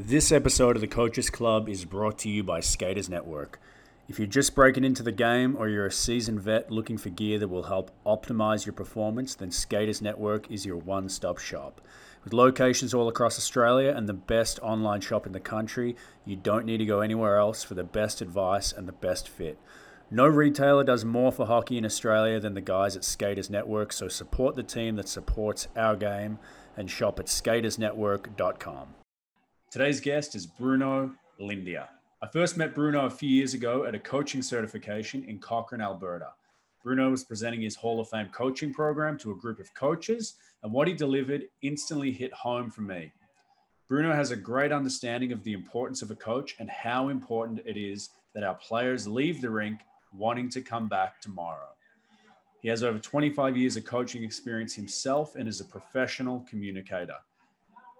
This episode of the Coaches Club is brought to you by Skaters Network. If you're just breaking into the game or you're a seasoned vet looking for gear that will help optimize your performance, then Skaters Network is your one stop shop. With locations all across Australia and the best online shop in the country, you don't need to go anywhere else for the best advice and the best fit. No retailer does more for hockey in Australia than the guys at Skaters Network, so support the team that supports our game and shop at skatersnetwork.com. Today's guest is Bruno Lindia. I first met Bruno a few years ago at a coaching certification in Cochrane, Alberta. Bruno was presenting his Hall of Fame coaching program to a group of coaches, and what he delivered instantly hit home for me. Bruno has a great understanding of the importance of a coach and how important it is that our players leave the rink wanting to come back tomorrow. He has over 25 years of coaching experience himself and is a professional communicator.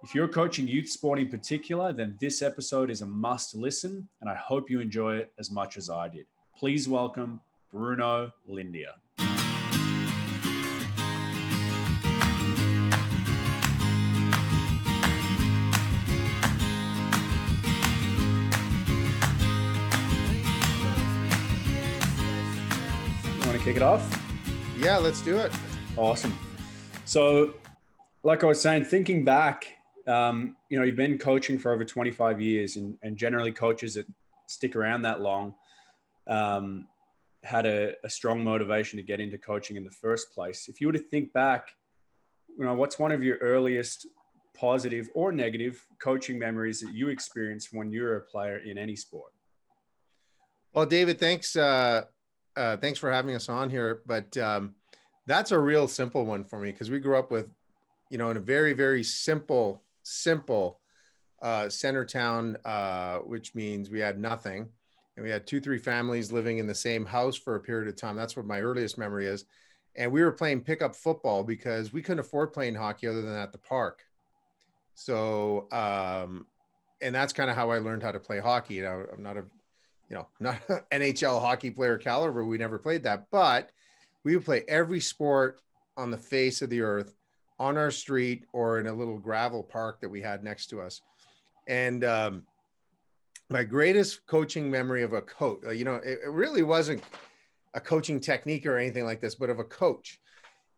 If you're coaching youth sport in particular, then this episode is a must listen, and I hope you enjoy it as much as I did. Please welcome Bruno Lindia. You want to kick it off? Yeah, let's do it. Awesome. So, like I was saying, thinking back, um, you know, you've been coaching for over 25 years, and, and generally coaches that stick around that long um, had a, a strong motivation to get into coaching in the first place. If you were to think back, you know, what's one of your earliest positive or negative coaching memories that you experienced when you were a player in any sport? Well, David, thanks. Uh, uh, thanks for having us on here. But um, that's a real simple one for me because we grew up with, you know, in a very, very simple, simple uh, center town, uh, which means we had nothing. And we had two, three families living in the same house for a period of time. That's what my earliest memory is. And we were playing pickup football because we couldn't afford playing hockey other than at the park. So, um, and that's kind of how I learned how to play hockey. You know, I'm not a you know, not NHL hockey player caliber. We never played that, but we would play every sport on the face of the earth on our street or in a little gravel park that we had next to us. And um, my greatest coaching memory of a coach, you know, it, it really wasn't a coaching technique or anything like this, but of a coach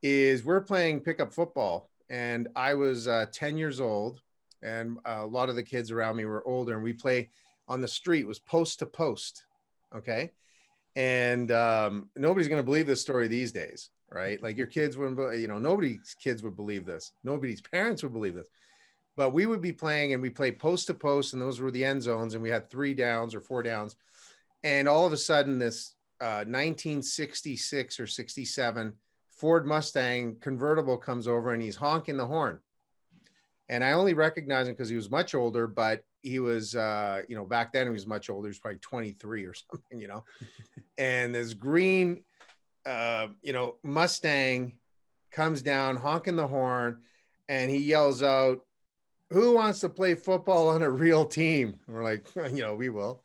is we're playing pickup football. And I was uh, 10 years old, and a lot of the kids around me were older, and we play on the street it was post to post. Okay. And um, nobody's going to believe this story these days, right? Like your kids wouldn't, you know, nobody's kids would believe this. Nobody's parents would believe this. But we would be playing and we played post to post, and those were the end zones, and we had three downs or four downs. And all of a sudden, this uh, 1966 or 67 Ford Mustang convertible comes over and he's honking the horn. And I only recognize him because he was much older, but he was uh you know back then he was much older he was probably 23 or something you know and this green uh you know mustang comes down honking the horn and he yells out who wants to play football on a real team and we're like you know we will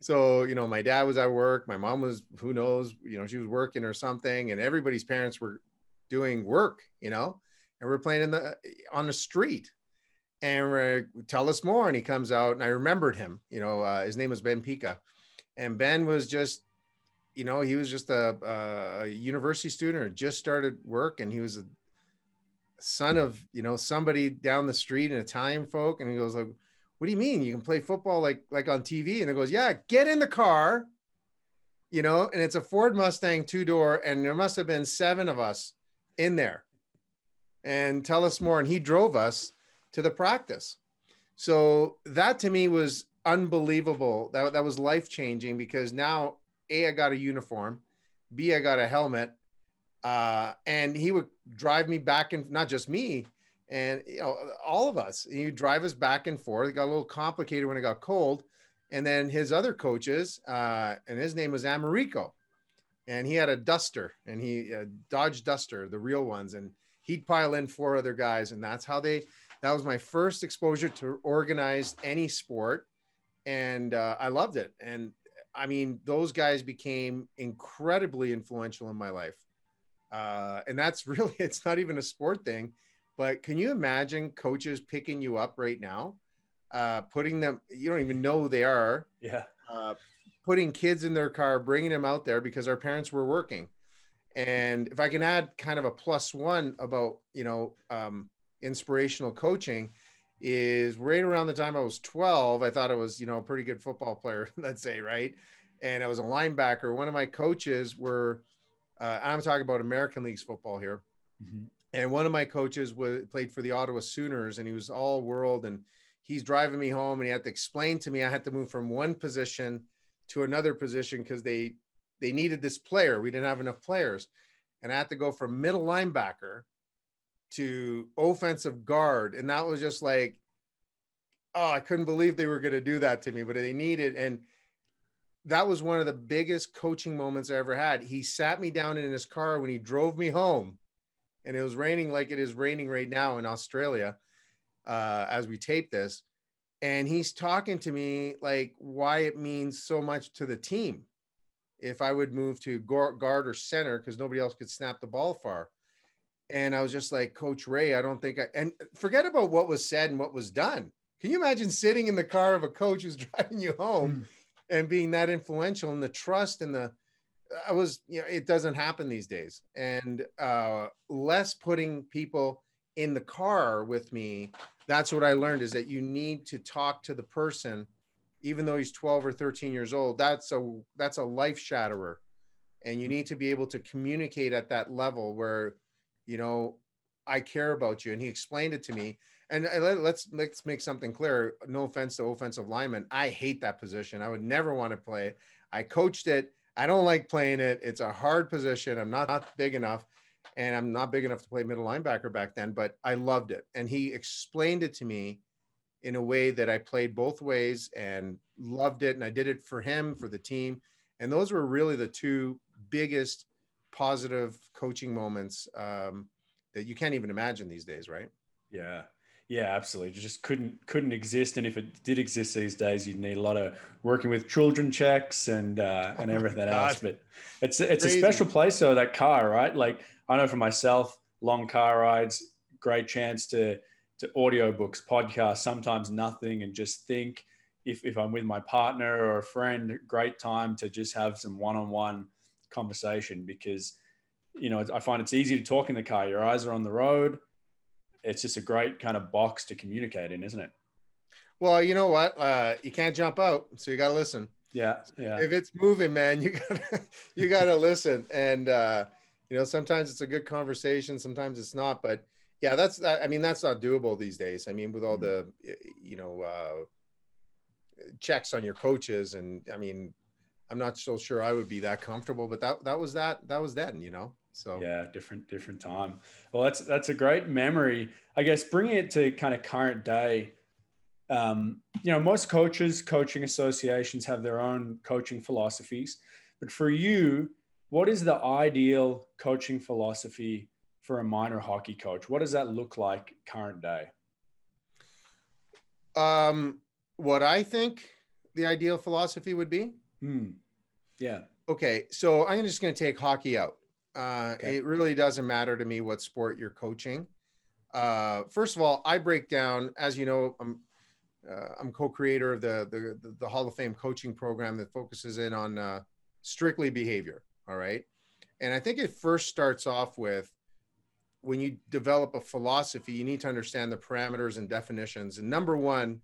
so you know my dad was at work my mom was who knows you know she was working or something and everybody's parents were doing work you know and we're playing in the on the street and uh, tell us more. And he comes out, and I remembered him. You know, uh, his name was Ben Pika, and Ben was just, you know, he was just a, a university student or just started work, and he was a son of you know somebody down the street, an Italian folk, and he goes like, "What do you mean you can play football like like on TV?" And it goes, "Yeah, get in the car." You know, and it's a Ford Mustang two door, and there must have been seven of us in there. And tell us more. And he drove us to the practice. So that to me was unbelievable. That, that was life changing because now A, I got a uniform, B, I got a helmet. Uh, and he would drive me back and not just me, and you know, all of us. He would drive us back and forth. It got a little complicated when it got cold. And then his other coaches, uh, and his name was Americo, and he had a Duster, and he a Dodge Duster, the real ones, and he'd pile in four other guys, and that's how they that was my first exposure to organized any sport and uh, i loved it and i mean those guys became incredibly influential in my life uh, and that's really it's not even a sport thing but can you imagine coaches picking you up right now uh, putting them, you don't even know who they are, Yeah. uh, putting kids in their car, bringing them out there because our parents were working. And if I can add kind of a plus one about, you know, um, inspirational coaching, is right around the time I was 12, I thought I was, you know, a pretty good football player, let's say, right? And I was a linebacker. One of my coaches were, uh, I'm talking about American Leagues football here. Mhm. And one of my coaches was played for the Ottawa Sooners, and he was all world. And he's driving me home, and he had to explain to me I had to move from one position to another position because they they needed this player. We didn't have enough players, and I had to go from middle linebacker to offensive guard, and that was just like, oh, I couldn't believe they were going to do that to me, but they needed and. That was one of the biggest coaching moments I ever had. He sat me down in his car when he drove me home and it was raining like it is raining right now in Australia uh, as we tape this. And he's talking to me like why it means so much to the team if I would move to guard or center because nobody else could snap the ball far. And I was just like, Coach Ray, I don't think I, and forget about what was said and what was done. Can you imagine sitting in the car of a coach who's driving you home and being that influential and the trust and the, I was, you know, it doesn't happen these days. And uh, less putting people in the car with me. That's what I learned is that you need to talk to the person, even though he's 12 or 13 years old. That's a that's a life shatterer, and you need to be able to communicate at that level where, you know, I care about you. And he explained it to me. And let, let's let's make something clear. No offense to offensive lineman, I hate that position. I would never want to play it. I coached it. I don't like playing it. It's a hard position. I'm not, not big enough, and I'm not big enough to play middle linebacker back then. But I loved it, and he explained it to me in a way that I played both ways and loved it. And I did it for him, for the team, and those were really the two biggest positive coaching moments um, that you can't even imagine these days, right? Yeah. Yeah, absolutely. It just couldn't couldn't exist, and if it did exist these days, you'd need a lot of working with children checks and uh, and everything God. else. But it's it's Crazy. a special place though that car, right? Like I know for myself, long car rides, great chance to to audio books, podcasts, sometimes nothing, and just think. If if I'm with my partner or a friend, great time to just have some one on one conversation because you know I find it's easy to talk in the car. Your eyes are on the road it's just a great kind of box to communicate in, isn't it? Well, you know what? Uh, you can't jump out, so you got to listen. Yeah, yeah, If it's moving, man, you got to you got to listen. And uh, you know, sometimes it's a good conversation, sometimes it's not. But yeah, that's I mean, that's not doable these days. I mean, with all the you know uh, checks on your coaches, and I mean, I'm not so sure I would be that comfortable. But that that was that that was then, you know. So yeah, different different time. Well, that's that's a great memory. I guess bringing it to kind of current day. Um, you know, most coaches, coaching associations have their own coaching philosophies, but for you, what is the ideal coaching philosophy for a minor hockey coach? What does that look like current day? Um, what I think the ideal philosophy would be. Hmm. Yeah. Okay, so I'm just going to take hockey out. Uh, Okay. It really doesn't matter to me what sport you're coaching. Uh, first of all, I break down, as you know, I'm uh, I'm co-creator of the, the the Hall of Fame coaching program that focuses in on uh, strictly behavior. All right, and I think it first starts off with when you develop a philosophy, you need to understand the parameters and definitions. And number one,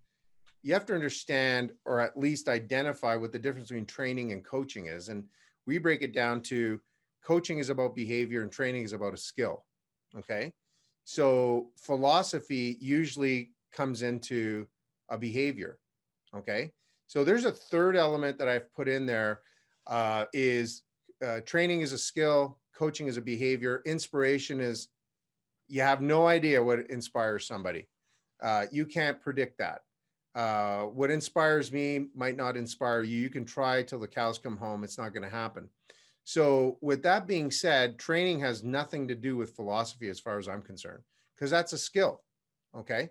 you have to understand or at least identify what the difference between training and coaching is. And we break it down to coaching is about behavior and training is about a skill. Okay. So philosophy usually comes into a behavior. Okay. So there's a third element that I've put in there uh, is uh, training is a skill, coaching is a behavior, inspiration is you have no idea what inspires somebody. Uh, you can't predict that. Uh, what inspires me might not inspire you. You can try till the cows come home. It's not going to happen. So, with that being said, training has nothing to do with philosophy as far as I'm concerned, because that's a skill. Okay.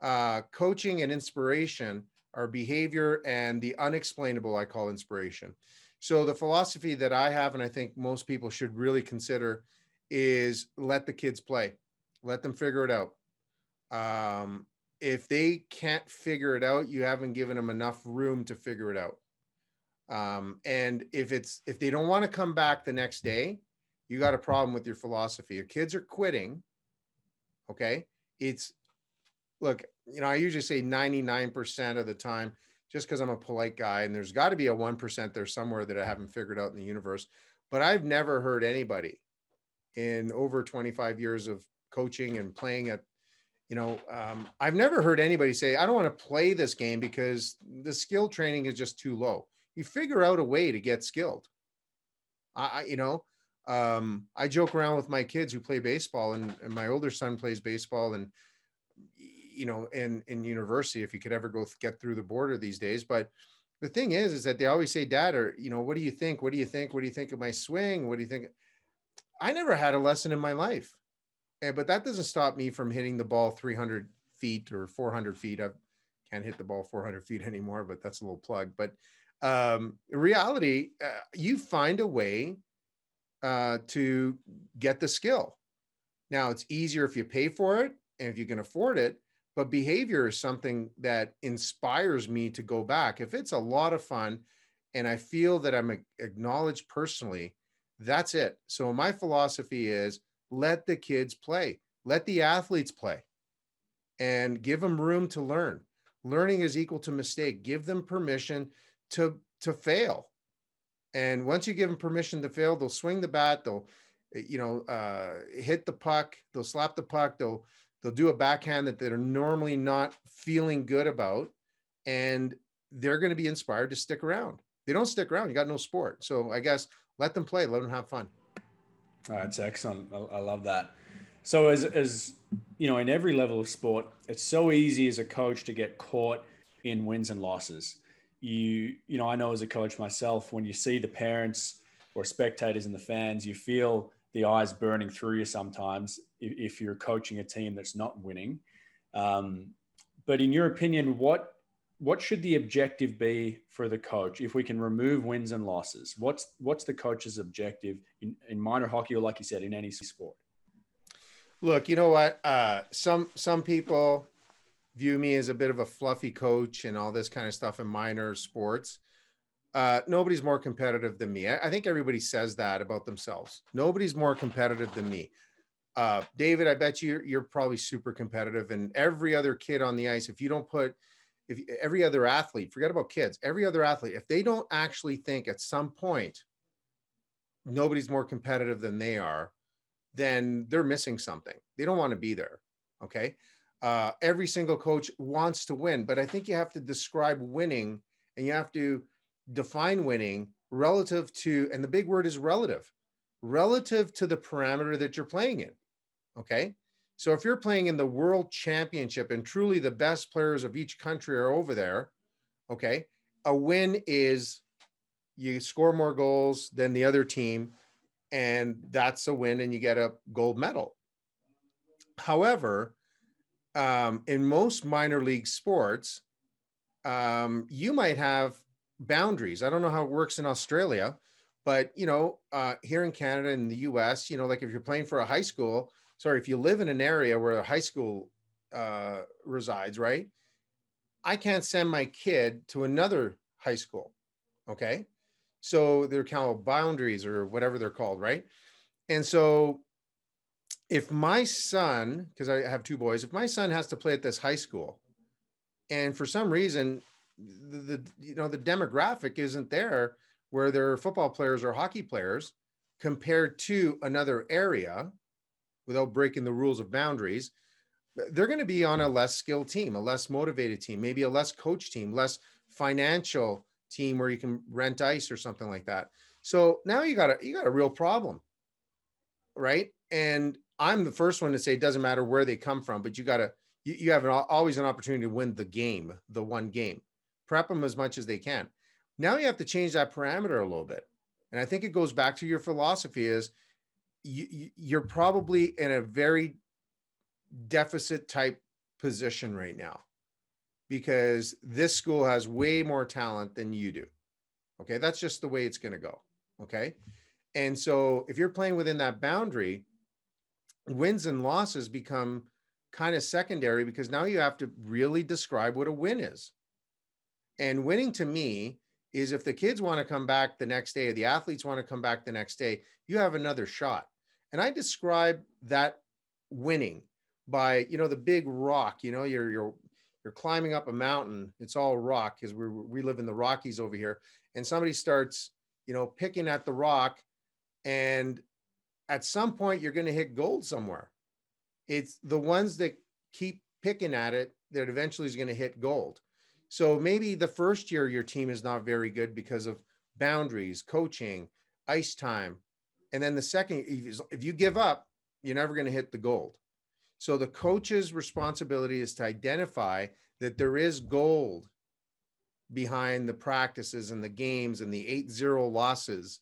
Uh, coaching and inspiration are behavior and the unexplainable, I call inspiration. So, the philosophy that I have, and I think most people should really consider, is let the kids play, let them figure it out. Um, if they can't figure it out, you haven't given them enough room to figure it out. Um, and if it's if they don't want to come back the next day, you got a problem with your philosophy. Your kids are quitting. Okay, it's look, you know, I usually say 99% of the time, just because I'm a polite guy, and there's got to be a 1% there somewhere that I haven't figured out in the universe. But I've never heard anybody in over 25 years of coaching and playing at you know um, i've never heard anybody say i don't want to play this game because the skill training is just too low. You figure out a way to get skilled. I, you know um, i joke around with my kids who play baseball and, and, my older son plays baseball and you know in in university if you could ever go get through the border these days but the thing is is that they always say dad or you know what do you think? What do you think? What do you think of my swing? What do you think? I never had a lesson in my life and, but that doesn't stop me from hitting the ball 300 feet or 400 feet. I can't hit the ball 400 feet anymore, but that's a little plug. But um, reality, uh, you find a way uh, to get the skill. Now, it's easier if you pay for it and if you can afford it, but behavior is something that inspires me to go back. If it's a lot of fun and I feel that I'm acknowledged personally, that's it. So, my philosophy is let the kids play, let the athletes play, and give them room to learn. Learning is equal to mistake. Give them permission to to fail. And once you give them permission to fail, they'll swing the bat. They'll, you know, uh, hit the puck. They'll slap the puck. They'll they'll do a backhand that they're normally not feeling good about, and they're going to be inspired to stick around. They don't stick around. You got no sport. So I guess let them play. Let them have fun. That's excellent. I, I love that. So as as you know, in every level of sport, it's so easy as a coach to get caught in wins and losses. You you know, I know as a coach myself, when you see the parents or spectators and the fans, you feel the eyes burning through you sometimes if, if you're coaching a team that's not winning. Um, but in your opinion, what what should the objective be for the coach if we can remove wins and losses? What's what's the coach's objective in, in minor hockey or like you said in any sport? Look, you know what? Uh, some some people view me as a bit of a fluffy coach and all this kind of stuff in minor sports. Uh, nobody's more competitive than me. I, I, think everybody says that about themselves. Nobody's more competitive than me. Uh, David, I bet you you're, you're probably super competitive, and every other kid on the ice. If you don't put if every other athlete, forget about kids, every other athlete, if they don't actually think at some point nobody's more competitive than they are, then they're missing something. They don't want to be there. Okay. Uh, every single coach wants to win, but I think you have to describe winning and you have to define winning relative to, and the big word is relative, relative to the parameter that you're playing in. Okay. So if you're playing in the world championship and truly the best players of each country are over there, okay, a win is you score more goals than the other team, and that's a win, and you get a gold medal. However, um, in most minor league sports, um, you might have boundaries. I don't know how it works in Australia, but you know, uh, here in Canada and the U.S., you know, like if you're playing for a high school, sorry, if you live in an area where a high school uh, resides, right? I can't send my kid to another high school. Okay. So they're called boundaries or whatever they're called, right? And so if my son, because I have two boys, if my son has to play at this high school, and for some reason the, the you know the demographic isn't there where there are football players or hockey players compared to another area, without breaking the rules of boundaries, they're going to be on a less skilled team, a less motivated team, maybe a less coach team, less financial team where you can rent ice or something like that. So now you got a you got a real problem, right? And I'm the first one to say it doesn't matter where they come from, but you got to you, you have an, always an opportunity to win the game, the one game. Prep them as much as they can. Now you have to change that parameter a little bit, and I think it goes back to your philosophy: is you, you're probably in a very deficit type position right now because this school has way more talent than you do. Okay. That's just the way it's going to go. Okay. And so if you're playing within that boundary, wins and losses become kind of secondary because now you have to really describe what a win is. And winning to me is if the kids want to come back the next day, or the athletes want to come back the next day, you have another shot. And I describe that winning by, you know, the big rock, you know, you're, you're, you're climbing up a mountain. It's all rock because we we live in the Rockies over here. And somebody starts, you know, picking at the rock. And at some point, you're going to hit gold somewhere. It's the ones that keep picking at it that eventually is going to hit gold. So maybe the first year your team is not very good because of boundaries, coaching, ice time. And then the second, if you give up, you're never going to hit the gold. So the coach's responsibility is to identify that there is gold behind the practices and the games and the 8-0 losses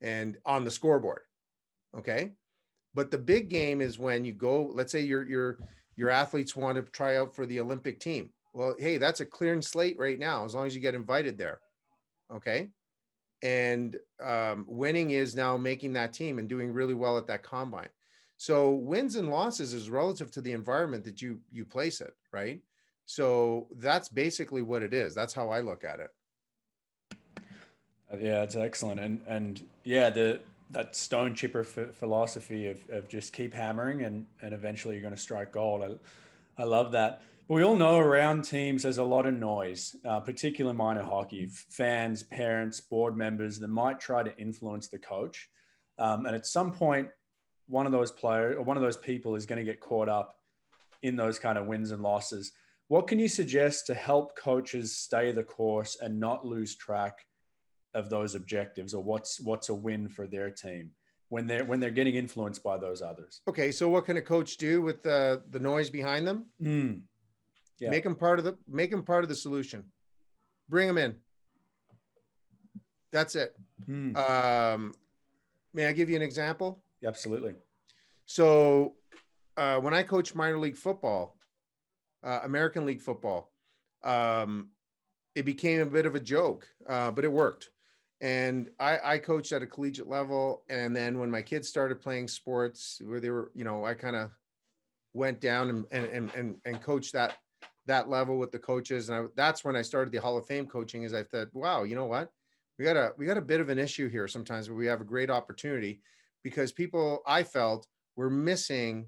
and on the scoreboard. Okay? But the big game is when you go, let's say your your your athletes want to try out for the Olympic team. Well, hey, that's a clearing slate right now, as long as you get invited there. Okay. And um, winning is now making that team and doing really well at that combine. So wins and losses is relative to the environment that you you place it, right? So that's basically what it is. That's how I look at it. Uh, yeah, it's excellent, and and yeah, the that stone chipper philosophy of, of just keep hammering and and eventually you're going to strike gold. I, I love that. But we all know around teams there's a lot of noise, uh, particularly minor hockey. Fans, parents, board members that might try to influence the coach, um, and at some point, one of those players or one of those people is going to get caught up in those kind of wins and losses. What can you suggest to help coaches stay the course and not lose track of those objectives, or what's what's a win for their team when they're when they're getting influenced by those others? Okay, so what can a coach do with the the noise behind them? Mm. Yeah. Make them part of the make them part of the solution. Bring them in. That's it. Mm. Um, may I give you an example? Absolutely. So uh, when I coached minor league football, uh, American League football, um, it became a bit of a joke, uh, but it worked. And I, I coached at a collegiate level, and then when my kids started playing sports, where they were, you know, I kind of went down and and and and coached that that level with the coaches, and I, that's when I started the Hall of Fame coaching. Is I thought, wow, you know what, we got a we got a bit of an issue here sometimes, where we have a great opportunity because people I felt were missing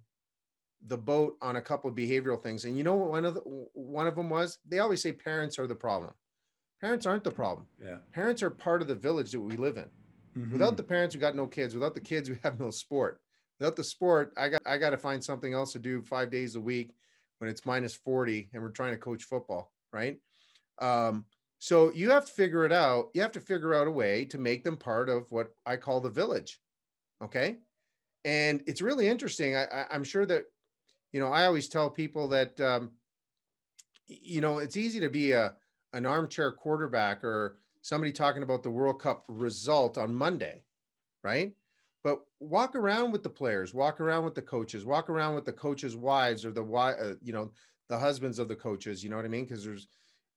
the boat on a couple of behavioral things. And you know what one of the, one of them was? They always say parents are the problem. Parents aren't the problem. Yeah. Parents are part of the village that we live in. Mm-hmm. Without the parents, we got no kids. Without the kids, we have no sport. Without the sport, I got I got to find something else to do five days a week when it's minus 40 and we're trying to coach football, right? Um, so you have to figure it out. You have to figure out a way to make them part of what I call the village. Okay. And it's really interesting. I, am sure that, you know, I always tell people that, um, you know, it's easy to be a, an armchair quarterback or somebody talking about the World Cup result on Monday, right? But walk around with the players, walk around with the coaches, walk around with the coaches' wives or the uh, you know the husbands of the coaches. You know what I mean? Because there's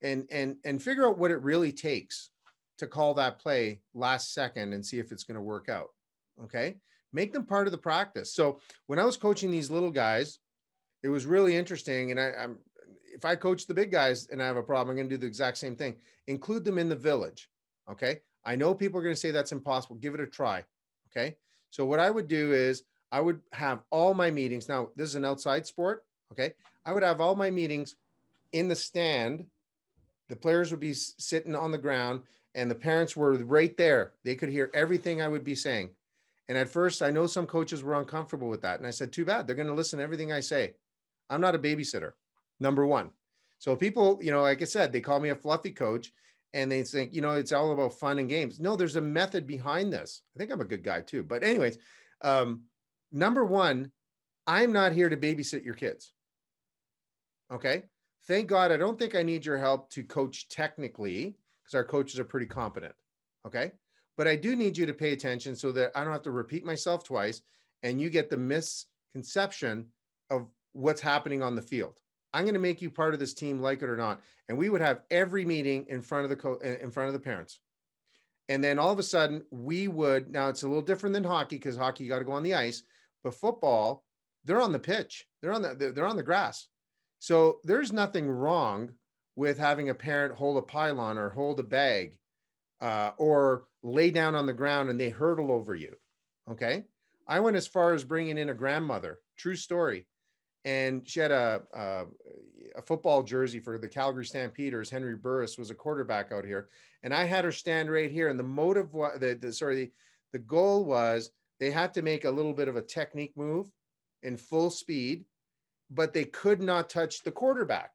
and and and figure out what it really takes to call that play last second and see if it's going to work out. Okay, make them part of the practice. So when I was coaching these little guys, it was really interesting, and I, I'm if I coach the big guys and I have a problem, I'm going to do the exact same thing. Include them in the village. Okay. I know people are going to say that's impossible. Give it a try. Okay. So what I would do is I would have all my meetings. Now, this is an outside sport. Okay. I would have all my meetings in the stand. The players would be sitting on the ground and the parents were right there. They could hear everything I would be saying. And at first, I know some coaches were uncomfortable with that. And I said, too bad. They're going to listen to everything I say. I'm not a babysitter number one. So people, you know, like I said, they call me a fluffy coach and they think, you know, it's all about fun and games. No, there's a method behind this. I think I'm a good guy too. But anyways, um, number one, I'm not here to babysit your kids. Okay. Thank God I don't think I need your help to coach technically because our coaches are pretty competent. Okay. But I do need you to pay attention so that I don't have to repeat myself twice and you get the misconception of what's happening on the field. I'm going to make you part of this team, like it or not. And we would have every meeting in front of the co- in front of the parents. And then all of a sudden, we would now it's a little different than hockey because hockey you got to go on the ice, but football, they're on the pitch. They're on the they're on the grass. So there's nothing wrong with having a parent hold a pylon or hold a bag uh, or lay down on the ground and they hurdle over you. Okay. I went as far as bringing in a grandmother, true story. And she had a, a, a football jersey for the Calgary Stampeders. Henry Burris was a quarterback out here. And I had her stand right here. And the motive was the, the sorry, the, the goal was they had to make a little bit of a technique move in full speed, but they could not touch the quarterback.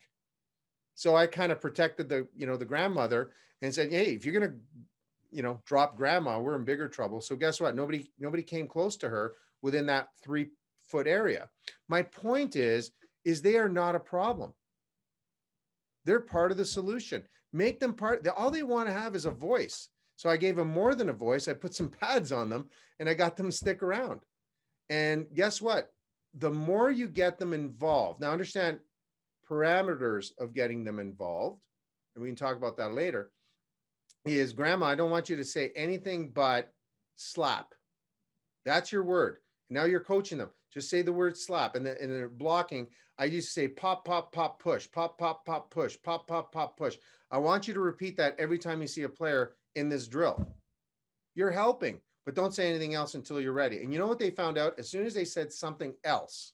So I kind of protected the, you know, the grandmother and said, Hey, if you're to, you know, drop grandma, we're in bigger trouble. So guess what? Nobody, nobody came close to her within that three foot area. My point is, is they are not a problem. They're part of the solution. Make them part. All they want to have is a voice. So I gave them more than a voice. I put some pads on them and I got them to stick around. And guess what? The more you get them involved, now understand parameters of getting them involved, and we can talk about that later, is grandma, I don't want you to say anything but slap. That's your word. Now you're coaching them. Just say the word slap. And, the, and they're blocking. I used to say pop, pop, pop, push, pop, pop, pop, push, pop, pop, pop, push. I want you to repeat that every time you see a player in this drill. You're helping, but don't say anything else until you're ready. And you know what they found out? As soon as they said something else,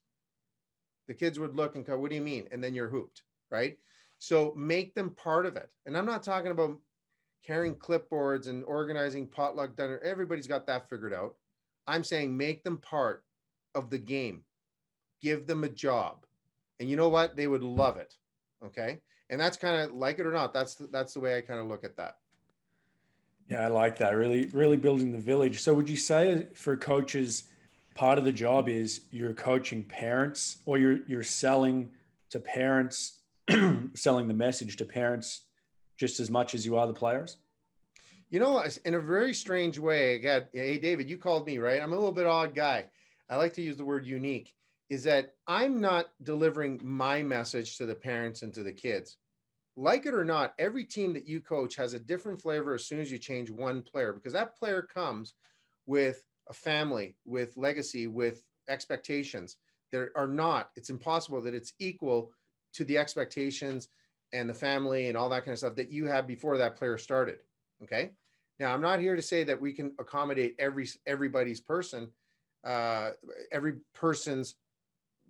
the kids would look and go, What do you mean? And then you're hooped, right? So make them part of it. And I'm not talking about carrying clipboards and organizing potluck dinner. Everybody's got that figured out. I'm saying make them part of the game. Give them a job. And you know what? They would love it. Okay? And that's kind of like it or not, that's that's the way I kind of look at that. Yeah, I like that. Really really building the village. So would you say for coaches part of the job is you're coaching parents or you're you're selling to parents selling the message to parents just as much as you are the players? You know, in a very strange way, again, hey, David, you called me, right? I'm a little bit odd guy. I like to use the word unique, is that I'm not delivering my message to the parents and to the kids. Like it or not, every team that you coach has a different flavor as soon as you change one player, because that player comes with a family, with legacy, with expectations. There are not, it's impossible that it's equal to the expectations and the family and all that kind of stuff that you had before that player started. Okay. Now I'm not here to say that we can accommodate every everybody's person, uh, every person's,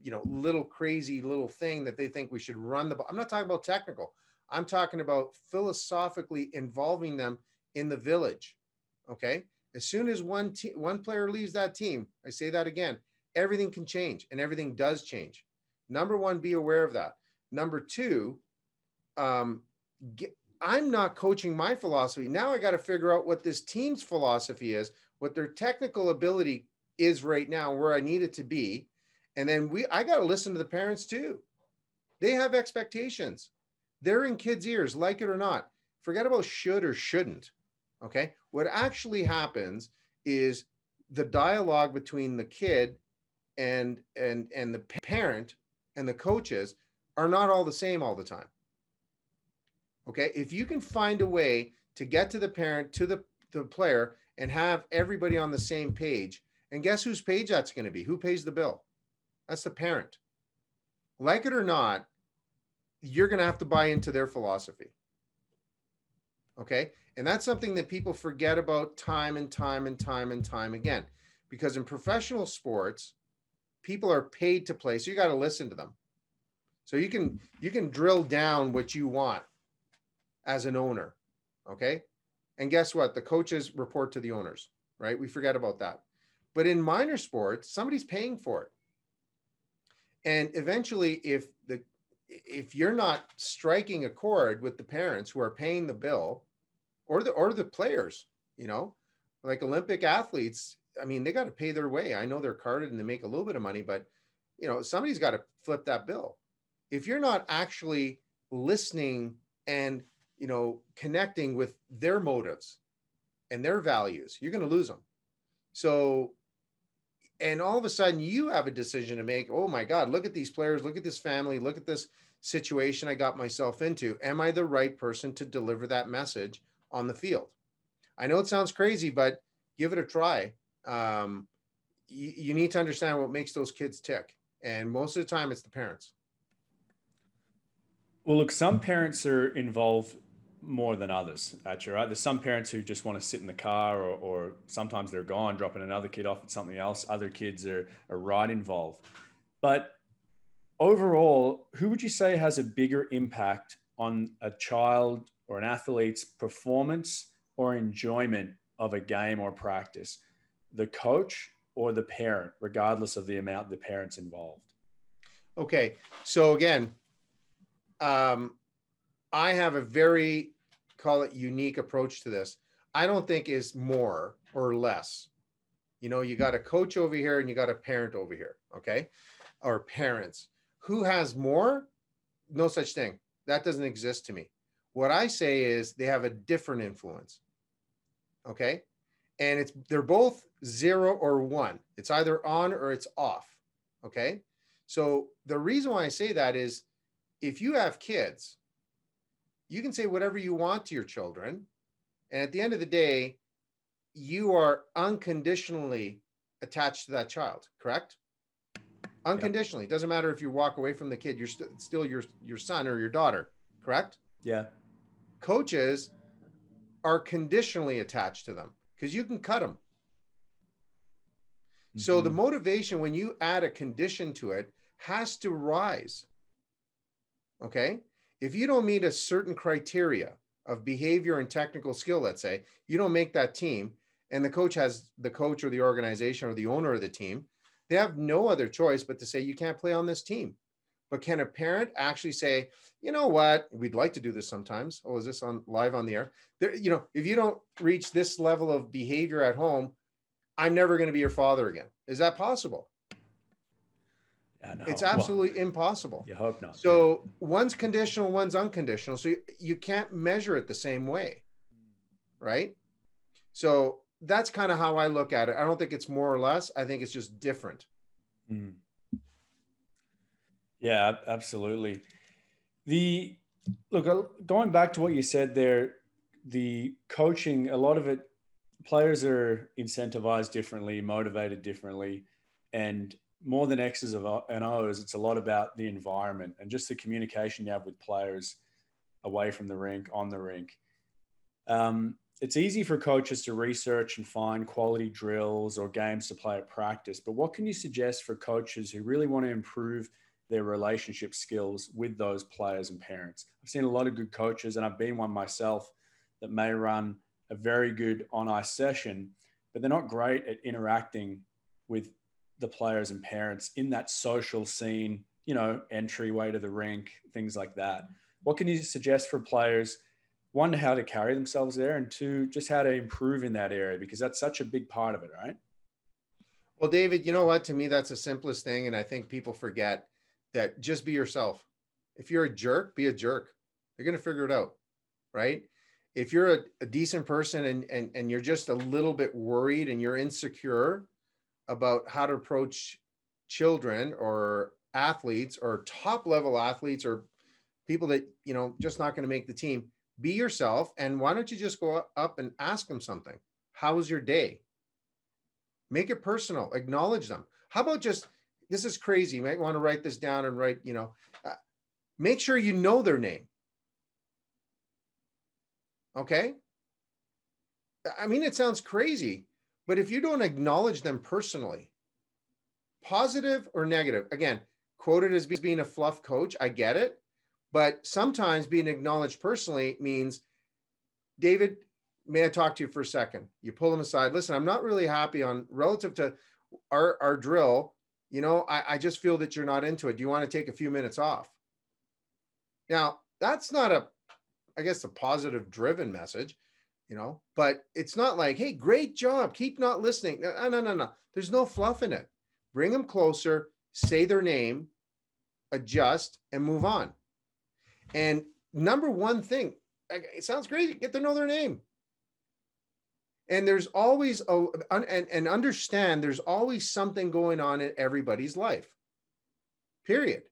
you know, little crazy little thing that they think we should run the. I'm not talking about technical. I'm talking about philosophically involving them in the village. Okay. As soon as one te- one player leaves that team, I say that again, everything can change and everything does change. Number one, be aware of that. Number two, um, get, I'm not coaching my philosophy. Now I got to figure out what this team's philosophy is, what their technical ability is right now, where I need it to be. And then we I got to listen to the parents too. They have expectations. They're in kids' ears, like it or not. Forget about should or shouldn't. Okay. What actually happens is the dialogue between the kid and and and the parent and the coaches are not all the same all the time. Okay. If you can find a way to get to the parent, to the, the player, and have everybody on the same page, and guess whose page that's going to be? Who pays the bill? That's the parent. Like it or not, you're going to have to buy into their philosophy. Okay. And that's something that people forget about time and time and time and time again. Because in professional sports, people are paid to play. So you got to listen to them. So you can you can drill down what you want as an owner. Okay. And guess what? The coaches report to the owners, right? We forget about that. But in minor sports, somebody's paying for it. And eventually, if the if you're not striking a chord with the parents who are paying the bill or the or the players, you know, like Olympic athletes, I mean, they got to pay their way. I know they're carded and they make a little bit of money, but you know, somebody's got to flip that bill. If you're not actually listening and you know, connecting with their motives and their values, you're going to lose them. So, and all of a sudden you have a decision to make. Oh my God, look at these players, look at this family, look at this situation I got myself into. Am I the right person to deliver that message on the field? I know it sounds crazy, but give it a try. Um, you, you need to understand what makes those kids tick. And most of the time, it's the parents. Well, look, some parents are involved more than others, actually, right? There's some parents who just want to sit in the car or, or sometimes they're gone, dropping another kid off at something else. Other kids are, are right involved. But overall, who would you say has a bigger impact on a child or an athlete's performance or enjoyment of a game or practice? The coach or the parent, regardless of the amount the parent's involved? Okay. So again, um, I have a very call it unique approach to this. I don't think is more or less. You know, you got a coach over here and you got a parent over here, okay? Or parents. Who has more? No such thing. That doesn't exist to me. What I say is they have a different influence. Okay? And it's they're both 0 or 1. It's either on or it's off. Okay? So the reason why I say that is if you have kids, you can say whatever you want to your children. And at the end of the day, you are unconditionally attached to that child, correct? Unconditionally. It doesn't matter if you walk away from the kid, you're st- still your your son or your daughter, correct? Yeah. Coaches are conditionally attached to them because you can cut them. Mm-hmm. So the mm-hmm. motivation when you add a condition to it has to rise. Okay? If you don't meet a certain criteria of behavior and technical skill, let's say, you don't make that team, and the coach has the coach or the organization or the owner of the team, they have no other choice but to say, you can't play on this team. But can a parent actually say, you know what, we'd like to do this sometimes. Oh, is this on live on the air? There, you know, if you don't reach this level of behavior at home, I'm never going to be your father again. Is that possible? It's absolutely well, impossible. You hope not. So one's conditional, one's unconditional. So you, you can't measure it the same way. Right. So that's kind of how I look at it. I don't think it's more or less. I think it's just different. Mm. Yeah, absolutely. The look, uh, going back to what you said there, the coaching, a lot of it, players are incentivized differently, motivated differently. And more than X's and O's, it's a lot about the environment and just the communication you have with players away from the rink, on the rink. Um, it's easy for coaches to research and find quality drills or games to play at practice, but what can you suggest for coaches who really want to improve their relationship skills with those players and parents? I've seen a lot of good coaches, and I've been one myself, that may run a very good on ice session, but they're not great at interacting with the players and parents in that social scene, you know, entryway to the rink, things like that. What can you suggest for players? One, how to carry themselves there, and two, just how to improve in that area because that's such a big part of it, right? Well, David, you know what? To me, that's the simplest thing. And I think people forget that just be yourself. If you're a jerk, be a jerk. You're going to figure it out, right? If you're a, a decent person and, and, and you're just a little bit worried and you're insecure, about how to approach children or athletes or top level athletes or people that you know just not going to make the team. Be yourself and why don't you just go up and ask them something. How was your day? Make it personal. Acknowledge them. How about just this is crazy you might want to write this down and write you know uh, make sure you know their name. Okay? I mean it sounds crazy but if you don't acknowledge them personally, positive or negative, again, quoted as being a fluff coach, I get it. But sometimes being acknowledged personally means, David, may I talk to you for a second? You pull them aside. Listen, I'm not really happy on relative to our, our drill. You know, I, I just feel that you're not into it. Do you want to take a few minutes off? Now, that's not a, I guess, a positive driven message you know but it's not like hey great job keep not listening. No no no no. There's no fluff in it. Bring them closer say their name adjust and move on. And number one thing it sounds great get to know their name. And there's always a and, and understand there's always something going on in everybody's life period.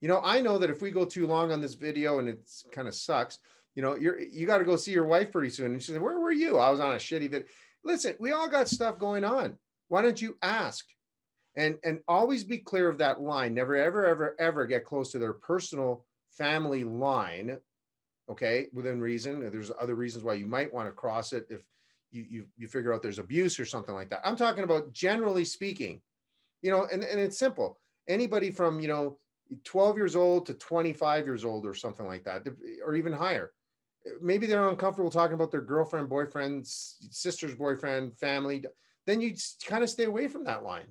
You know i know that if we go too long on this video and it kind of sucks you know, you're you got to go see your wife pretty soon. And she said, Where were you? I was on a shitty vid. Listen, we all got stuff going on. Why don't you ask? and and always be clear of that line never ever ever ever get close to their personal family line okay within reason there's other reasons why you might want to cross it if you, you you figure out there's abuse or something like that i'm talking about generally speaking you know and, and it's simple anybody from you know 12 years old to 25 years old or something like that or even higher maybe they're uncomfortable talking about their girlfriend boyfriend sister's boyfriend family then you kind of stay away from that line.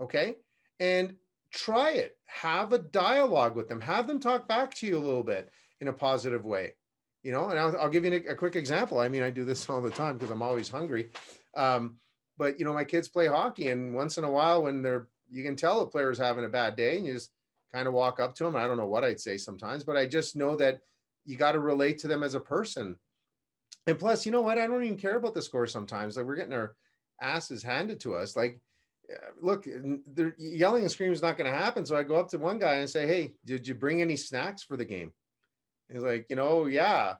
Okay? And try it. Have a dialogue with them. Have them talk back to you a little bit in a positive way. You know and i'll, I'll give you a, a, quick example. I mean i do this all the time because i'm always hungry. Um, but you know my kids play hockey and once in a while when they're you can tell a player's having a bad day and you just kind of walk up to them i don't know what i'd say sometimes but i just know that you got to relate to them as a person and plus you know what i don't even care about the score sometimes like we're getting our asses handed to us like uh, look, the yelling and screaming is not going to happen. So I go up to one guy and say, Hey, did you bring any snacks for the game? He's like, You know, yeah.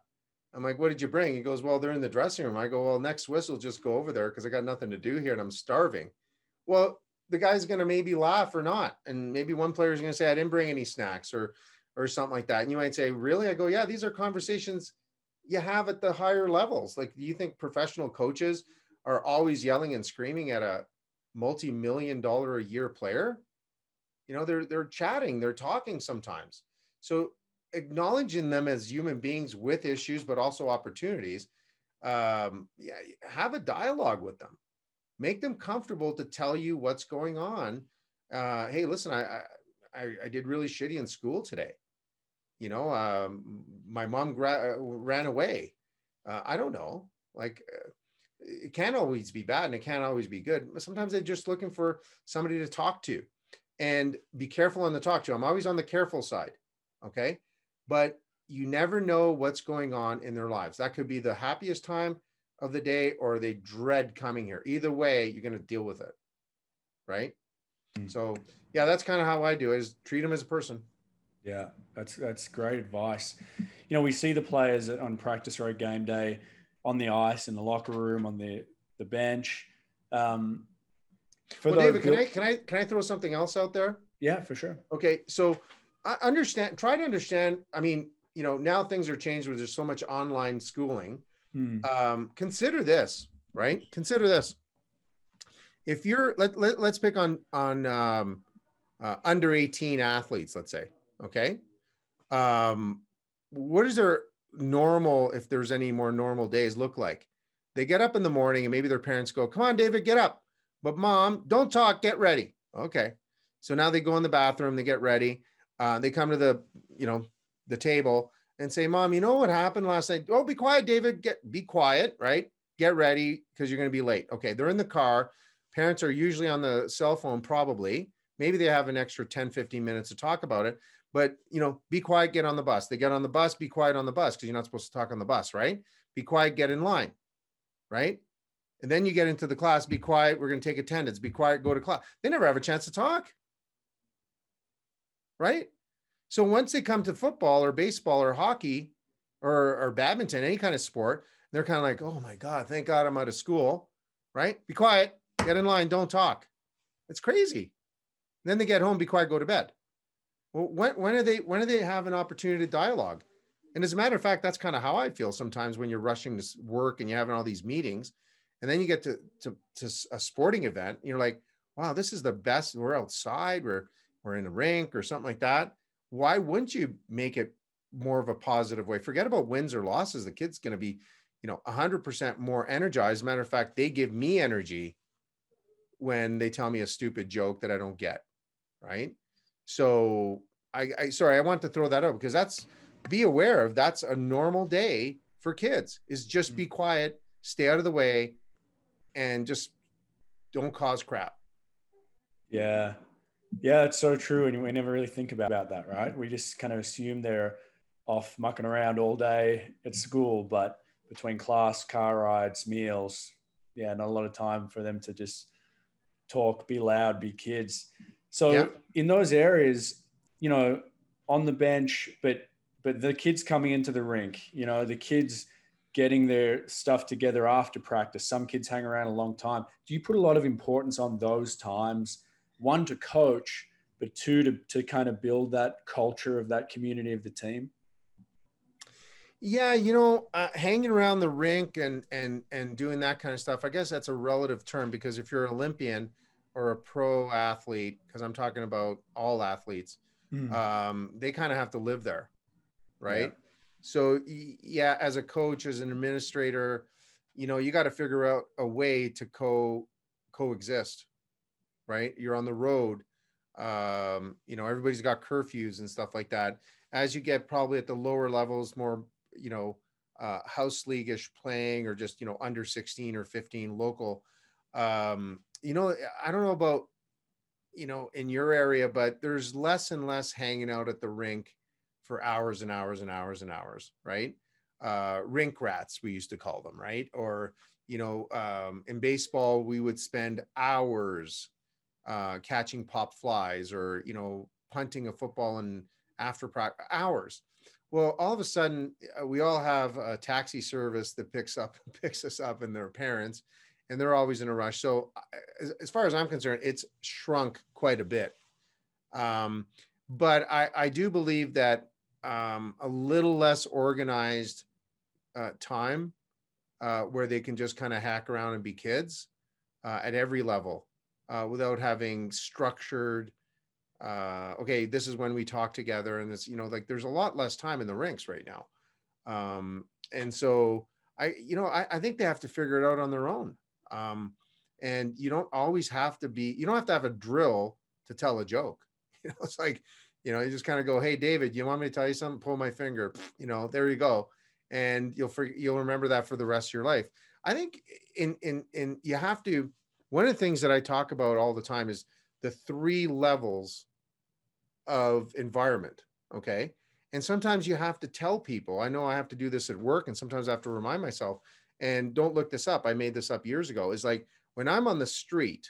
I'm like, What did you bring? He goes, Well, they're in the dressing room. I go, Well, next whistle, just go over there because I got nothing to do here and I'm starving. Well, the guy's going to maybe laugh or not. And maybe one player is going to say, I didn't bring any snacks or, or something like that. And you might say, Really? I go, Yeah, these are conversations you have at the higher levels. Like, do you think professional coaches are always yelling and screaming at a multi-million dollar a year player you know they're they're chatting they're talking sometimes so acknowledging them as human beings with issues but also opportunities um, yeah, have a dialogue with them make them comfortable to tell you what's going on uh, hey listen I, I i did really shitty in school today you know um, my mom gra- ran away uh, i don't know like uh, it can't always be bad and it can't always be good. but Sometimes they're just looking for somebody to talk to and be careful on the talk to. I'm always on the careful side. Okay. But you never know what's going on in their lives. That could be the happiest time of the day or they dread coming here. Either way, you're going to deal with it. Right. Mm-hmm. So yeah, that's kind of how I do it is treat them as a person. Yeah, that's that's great advice. You know, we see the players on practice or game day on the ice, in the locker room, on the the bench. Um, well, David, can I can I can I throw something else out there? Yeah, for sure. Okay, so I understand. Try to understand. I mean, you know, now things are changed where there's so much online schooling. Hmm. Um, consider this, right? Consider this. If you're let, let let's pick on on um, uh, under 18 athletes, let's say, okay. Um, what is their normal, if there's any more normal days, look like? They get up in the morning and maybe their parents go, Come on, David, get up. But mom, don't talk, get ready. Okay. So now they go in the bathroom, they get ready. Uh, they come to the, you know, the table and say, Mom, you know what happened last night? Oh, be quiet, David. Get be quiet, right? Get ready because you're going to be late. Okay, they're in the car. Parents are usually on the cell phone, probably. Maybe they have an extra 10, 15 minutes to talk about it. But you know, be quiet, get on the bus. They get on the bus, be quiet on the bus because you're not supposed to talk on the bus, right? Be quiet, get in line, right? And then you get into the class, be quiet, we're going to take attendance, be quiet, go to class. They never have a chance to talk. Right? So once they come to football or baseball or hockey or, or badminton, any kind of sport, they're kind of like, oh my God, thank God I'm out of school. Right? Be quiet, get in line, don't talk. It's crazy. Then they get home, be quiet, go to bed. Well, when when are they when do they have an opportunity to dialogue? And as a matter of fact, that's kind of how I feel sometimes when you're rushing to work and you're having all these meetings, and then you get to to, to a sporting event, and you're like, wow, this is the best. We're outside, we're we're in a rink or something like that. Why wouldn't you make it more of a positive way? Forget about wins or losses. The kid's going to be, you know, 100% more energized. Matter of fact, they give me energy when they tell me a stupid joke that I don't get. Right. So I, I sorry, I want to throw that out because that's be aware of that's a normal day for kids is just be mm. quiet, stay out of the way, and just don't cause crap. Yeah. Yeah, it's so true. And we never really think about, about that, right? We just kind of assume they're off mucking around all day at school, but between class, car rides, meals, yeah, not a lot of time for them to just talk, be loud, be kids. So yeah. in those areas, you know, on the bench, but but the kids coming into the rink, you know, the kids getting their stuff together after practice. Some kids hang around a long time. Do you put a lot of importance on those times? One to coach, but two to to kind of build that culture of that community of the team. Yeah, you know, uh, hanging around the rink and and and doing that kind of stuff. I guess that's a relative term because if you're an Olympian or a pro athlete, because I'm talking about all athletes, mm. um, they kind of have to live there, right? Yeah. So yeah, as a coach, as an administrator, you know, you got to figure out a way to co coexist, right? You're on the road. Um, you know, everybody's got curfews and stuff like that. As you get probably at the lower levels, more you know, uh, house leagueish playing or just, you know, under 16 or 15 local. Um, you know, I don't know about, you know, in your area, but there's less and less hanging out at the rink for hours and hours and hours and hours, right? Uh, rink rats, we used to call them, right? Or, you know, um, in baseball, we would spend hours uh, catching pop flies or, you know, punting a football and after hours. Well, all of a sudden, uh, we all have a taxi service that picks up picks us up and their parents, and they're always in a rush. So, as, as far as I'm concerned, it's shrunk quite a bit. Um, but I, I do believe that um, a little less organized uh, time uh, where they can just kind of hack around and be kids uh, at every level uh, without having structured uh, okay, this is when we talk together, and it's you know like there's a lot less time in the rinks right now, um, and so I you know I, I think they have to figure it out on their own, um, and you don't always have to be you don't have to have a drill to tell a joke. You know, it's like you know you just kind of go, hey David, you want me to tell you something? Pull my finger, you know, there you go, and you'll you'll remember that for the rest of your life. I think in in in you have to. One of the things that I talk about all the time is the three levels of environment. Okay. And sometimes you have to tell people, I know I have to do this at work, and sometimes I have to remind myself, and don't look this up. I made this up years ago. Is like when I'm on the street,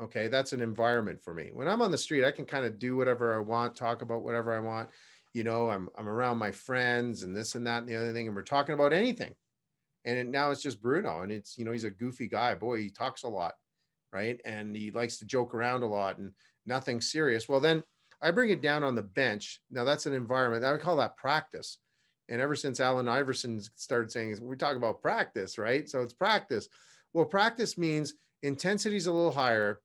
okay, that's an environment for me. When I'm on the street, I can kind of do whatever I want, talk about whatever I want. You know, I'm I'm around my friends and this and that and the other thing, and we're talking about anything. And it, now it's just Bruno, and it's you know he's a goofy guy. Boy, he talks a lot, right? And he likes to joke around a lot and nothing serious. Well, then I bring it down on the bench. Now that's an environment I would call that practice. And ever since Allen Iverson started saying, we talk about practice, right? So it's practice. Well, practice means intensity is a little higher,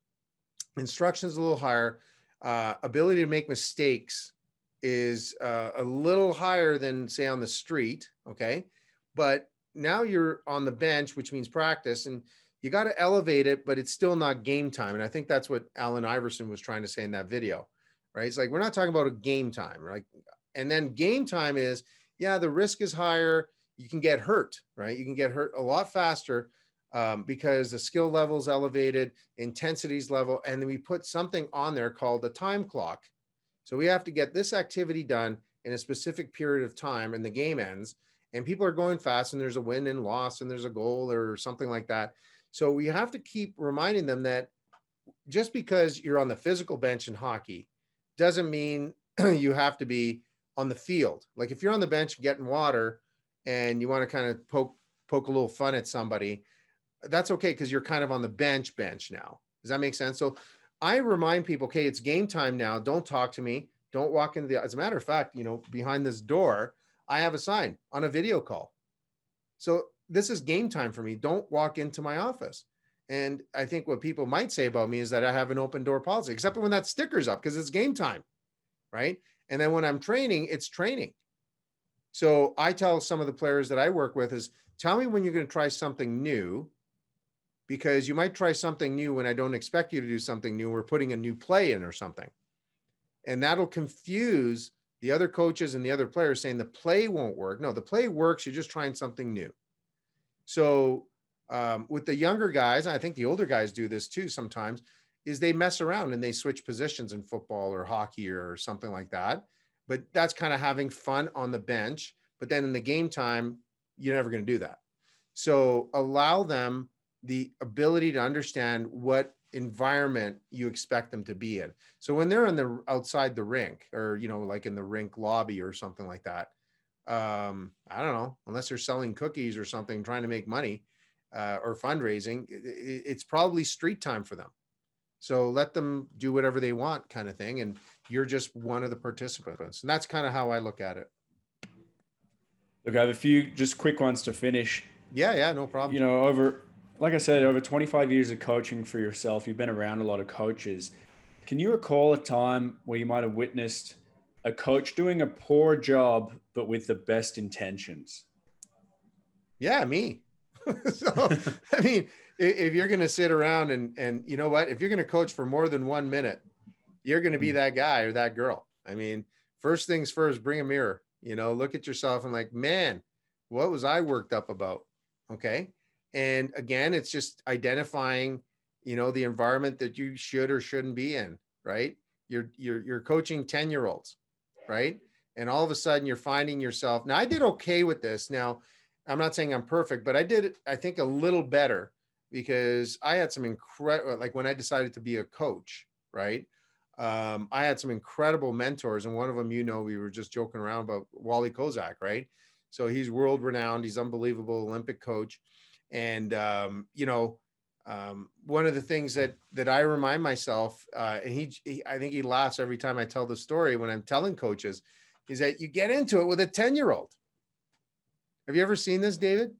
instruction is a little higher, uh, ability to make mistakes is uh, a little higher than say on the street. Okay, but now you're on the bench, which means practice, and you got to elevate it, but it's still not game time. And I think that's what Allen Iverson was trying to say in that video right? It's like we're not talking about a game time, right? And then game time is, yeah, the risk is higher. You can get hurt, right? You can get hurt a lot faster um, because the skill level is elevated, intensities level, and then we put something on there called the time clock. So we have to get this activity done in a specific period of time, and the game ends. And people are going fast, and there's a win and loss, and there's a goal or something like that. So we have to keep reminding them that just because you're on the physical bench in hockey doesn't mean you have to be on the field. Like if you're on the bench getting water and you want to kind of poke poke a little fun at somebody, that's okay because you're kind of on the bench bench now. Does that make sense? So I remind people, okay, it's game time now. Don't talk to me. Don't walk into the as a matter of fact, you know, behind this door, I have a sign on a video call. So this is game time for me. Don't walk into my office. And I think what people might say about me is that I have an open door policy, except when that sticker's up because it's game time, right? And then when I'm training, it's training. So I tell some of the players that I work with is tell me when you're going to try something new because you might try something new when I don't expect you to do something new. We're putting a new play in or something. And that'll confuse the other coaches and the other players saying the play won't work. No, the play works. You're just trying something new. So um, with the younger guys, I think the older guys do this too sometimes, is they mess around and they switch positions in football or hockey or something like that. But that's kind of having fun on the bench. But then in the game time, you're never going to do that. So allow them the ability to understand what environment you expect them to be in. So when they're in the outside the rink or you know like in the rink lobby or something like that, um, I don't know, unless they're selling cookies or something, trying to make money uh, or fundraising, it, it's probably street time for them. So let them do whatever they want, kind of thing. And you're just one of the participants. And that's kind of how I look at it. Look, I have a few just quick ones to finish. Yeah, yeah, no problem. You know, over, like I said, over 25 years of coaching for yourself, you've been around a lot of coaches. Can you recall a time where you might have witnessed a coach doing a poor job, but with the best intentions? Yeah, me. so, I mean, if you're going to sit around and, and you know what, if you're going to coach for more than one minute, you're going to be hmm. that guy or that girl. I mean, first things first, bring a mirror, you know, look at yourself and like, man, what was I worked up about? Okay. And again, it's just identifying, you know, the environment that you should or shouldn't be in, right? You're, you're, you're coaching 10 year olds right? And all of a sudden you're finding yourself. Now I did okay with this. Now I'm not saying I'm perfect, but I did I think a little better because I had some incredible like when I decided to be a coach, right? Um, I had some incredible mentors, and one of them, you know, we were just joking around about Wally Kozak, right? So he's world renowned, he's unbelievable Olympic coach, and um, you know, um, one of the things that that I remind myself, uh, and he, he, I think he laughs every time I tell the story when I'm telling coaches, is that you get into it with a ten year old. Have you ever seen this, David?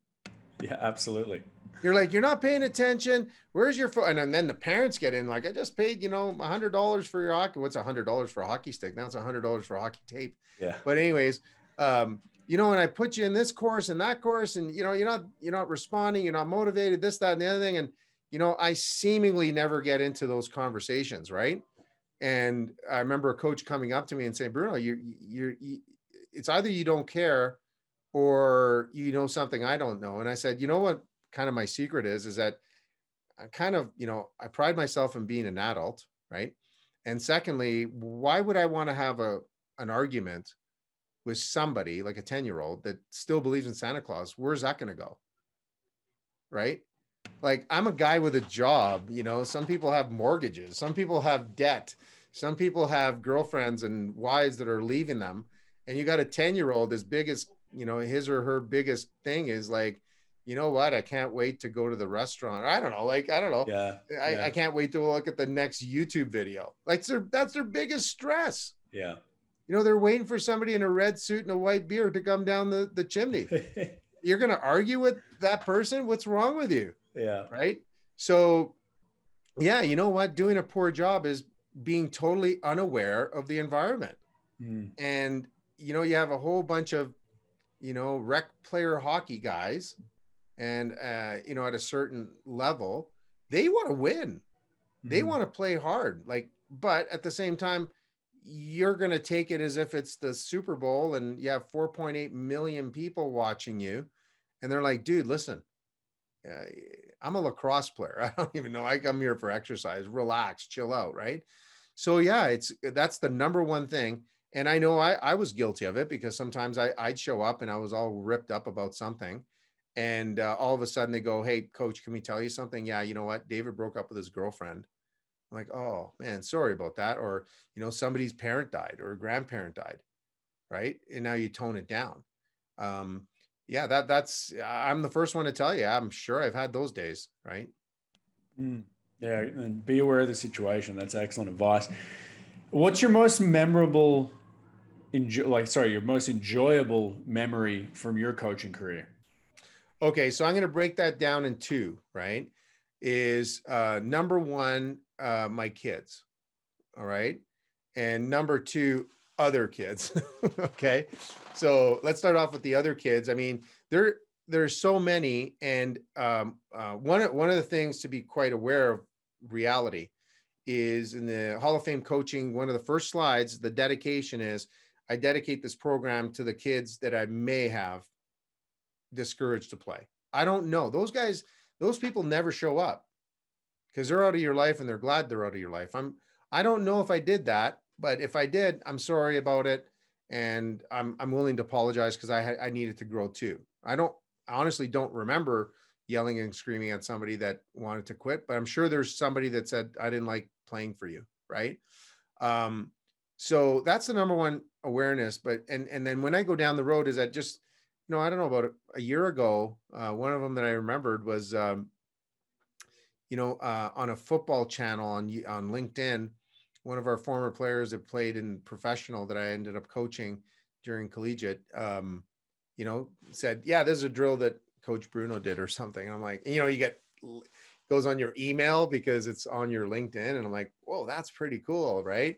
Yeah, absolutely. You're like, you're not paying attention. Where's your phone? And then the parents get in, like, I just paid, you know, a hundred dollars for your hockey. What's a hundred dollars for a hockey stick? Now it's a hundred dollars for a hockey tape. Yeah. But anyways, um, you know, when I put you in this course and that course, and you know, you're not, you're not responding, you're not motivated, this, that, and the other thing. And you know, I seemingly never get into those conversations, right? And I remember a coach coming up to me and saying, Bruno, you, you're, you, it's either you don't care or you know something I don't know. And I said, you know what kind of my secret is, is that I kind of, you know, I pride myself in being an adult, right? And secondly, why would I want to have a an argument with somebody like a 10 year old that still believes in Santa Claus? Where's that going to go? Right like I'm a guy with a job, you know, some people have mortgages, some people have debt, some people have girlfriends and wives that are leaving them. And you got a 10 year old as big as, you know, his or her biggest thing is like, you know what? I can't wait to go to the restaurant. I don't know. Like, I don't know. Yeah. I, yeah. I can't wait to look at the next YouTube video. Like, their, that's their biggest stress. Yeah. You know, they're waiting for somebody in a red suit and a white beard to come down the, the chimney. You're going to argue with that person? What's wrong with you? Yeah. Right. So, yeah, you know what? Doing a poor job is being totally unaware of the environment. Mm. And, you know, you have a whole bunch of, you know, rec player hockey guys, and, uh, you know, at a certain level, they want to win. They hmm. want to play hard. Like, but at the same time, you're going to take it as if it's the Super Bowl and you have 4.8 million people watching you. And they're like, dude, listen, uh, I'm a lacrosse player. I don't even know. I come here for exercise, relax, chill out, right? So yeah, it's that's the number one thing. And I know I, I was guilty of it because sometimes I, I'd show up and I was all ripped up about something. And uh, all of a sudden they go, Hey, coach, can we tell you something? Yeah, you know what? David broke up with his girlfriend. I'm like, oh man, sorry about that. Or, you know, somebody's parent died or a grandparent died. Right. And now you tone it down. Um, yeah, that that's I'm the first one to tell you. I'm sure I've had those days, right? Mm, yeah, and be aware of the situation. That's excellent advice. What's your most memorable, enjoy, like sorry, your most enjoyable memory from your coaching career? Okay, so I'm going to break that down in two. Right, is uh, number one, uh, my kids. All right, and number two, other kids. okay. So let's start off with the other kids. I mean, there there's so many, and um, uh, one one of the things to be quite aware of reality is in the Hall of Fame coaching. One of the first slides, the dedication is I dedicate this program to the kids that I may have discouraged to play. I don't know those guys; those people never show up because they're out of your life and they're glad they're out of your life. I'm I don't know if I did that, but if I did, I'm sorry about it, and I'm I'm willing to apologize because I I needed to grow too. I don't I honestly don't remember yelling and screaming at somebody that wanted to quit, but I'm sure there's somebody that said I didn't like playing for you, right? Um, so that's the number one awareness, but and and then when I go down the road, is that just you know I don't know about a, year ago, uh, one of them that I remembered was um, you know uh, on a football channel on on LinkedIn, one of our former players that played in professional that I ended up coaching during collegiate, um, you know, said, yeah, there's a drill that Coach Bruno did or something. And I'm like, you know, you get goes on your email because it's on your LinkedIn. And I'm like, whoa, that's pretty cool, right?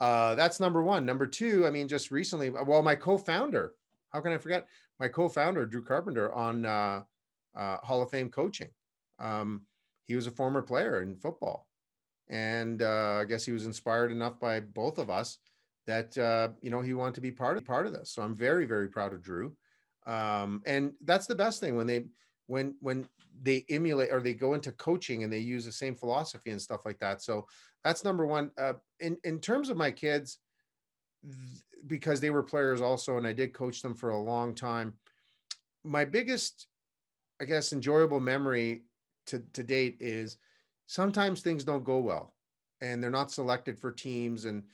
Uh, that's number one. Number two, I mean, just recently, well, my co-founder, how can I forget my co-founder, Drew Carpenter, on uh, uh, Hall of Fame coaching. Um, he was a former player in football, and uh, I guess he was inspired enough by both of us that uh, you know he wanted to be part of part of this. So I'm very very proud of Drew, um, and that's the best thing when they when when they emulate or they go into coaching and they use the same philosophy and stuff like that. So that's number one. Uh, in in terms of my kids, th- because they were players also, and I did coach them for a long time. My biggest, I guess, enjoyable memory to to date is sometimes things don't go well, and they're not selected for teams, and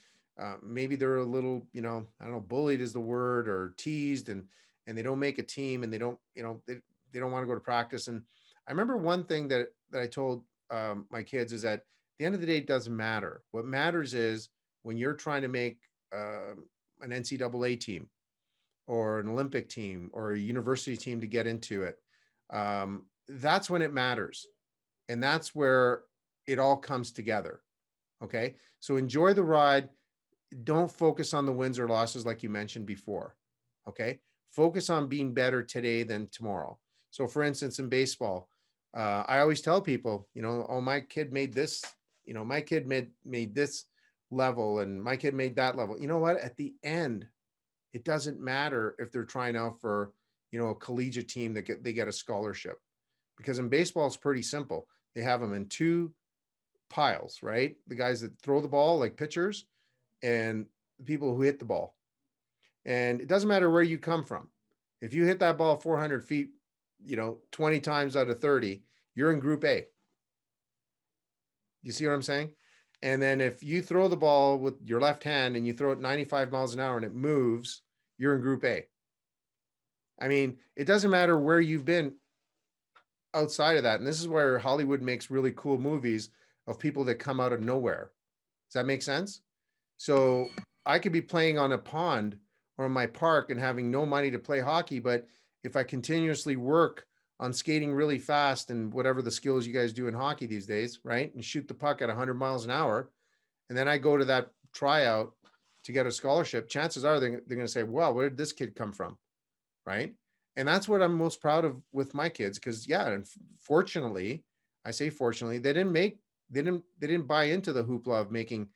uh, maybe they're a little, you know, I don't know, bullied is the word, or teased, and and they don't make a team, and they don't, you know, they, they don't want to go to practice. And I remember one thing that that I told um, my kids is that the end of the day, doesn't matter. What matters is when you're trying to make uh, an NCAA team or an Olympic team or a university team to get into it. Um, that's when it matters. And that's where it all comes together. Okay. So enjoy the ride. Don't focus on the wins or losses like you mentioned before. Okay. Focus on being better today than tomorrow. So, for instance, in baseball, uh, I always tell people, you know, oh, my kid made this you know, my kid made made this level and my kid made that level. You know what? At the end, it doesn't matter if they're trying out for, you know, a collegiate team that get they get a scholarship. Because in baseball, it's pretty simple. They have them in two piles, right? The guys that throw the ball like pitchers and the people who hit the ball. And it doesn't matter where you come from. If you hit that ball 400 feet, you know, 20 times out of 30, you're in group A. You see what I'm saying? And then if you throw the ball with your left hand and you throw it 95 miles an hour and it moves, you're in group A. I mean, it doesn't matter where you've been outside of that. And this is where Hollywood makes really cool movies of people that come out of nowhere. Does that make sense? So I could be playing on a pond or in my park and having no money to play hockey, but if I continuously work on skating really fast and whatever the skills you guys do in hockey these days, right? And shoot the puck at 100 miles an hour. And then I go to that tryout to get a scholarship. Chances are they're, they're going to say, well, where did this kid come from? Right. And that's what I'm most proud of with my kids. Cause yeah, and fortunately, I say fortunately, they didn't make, they didn't, they didn't buy into the hoopla of making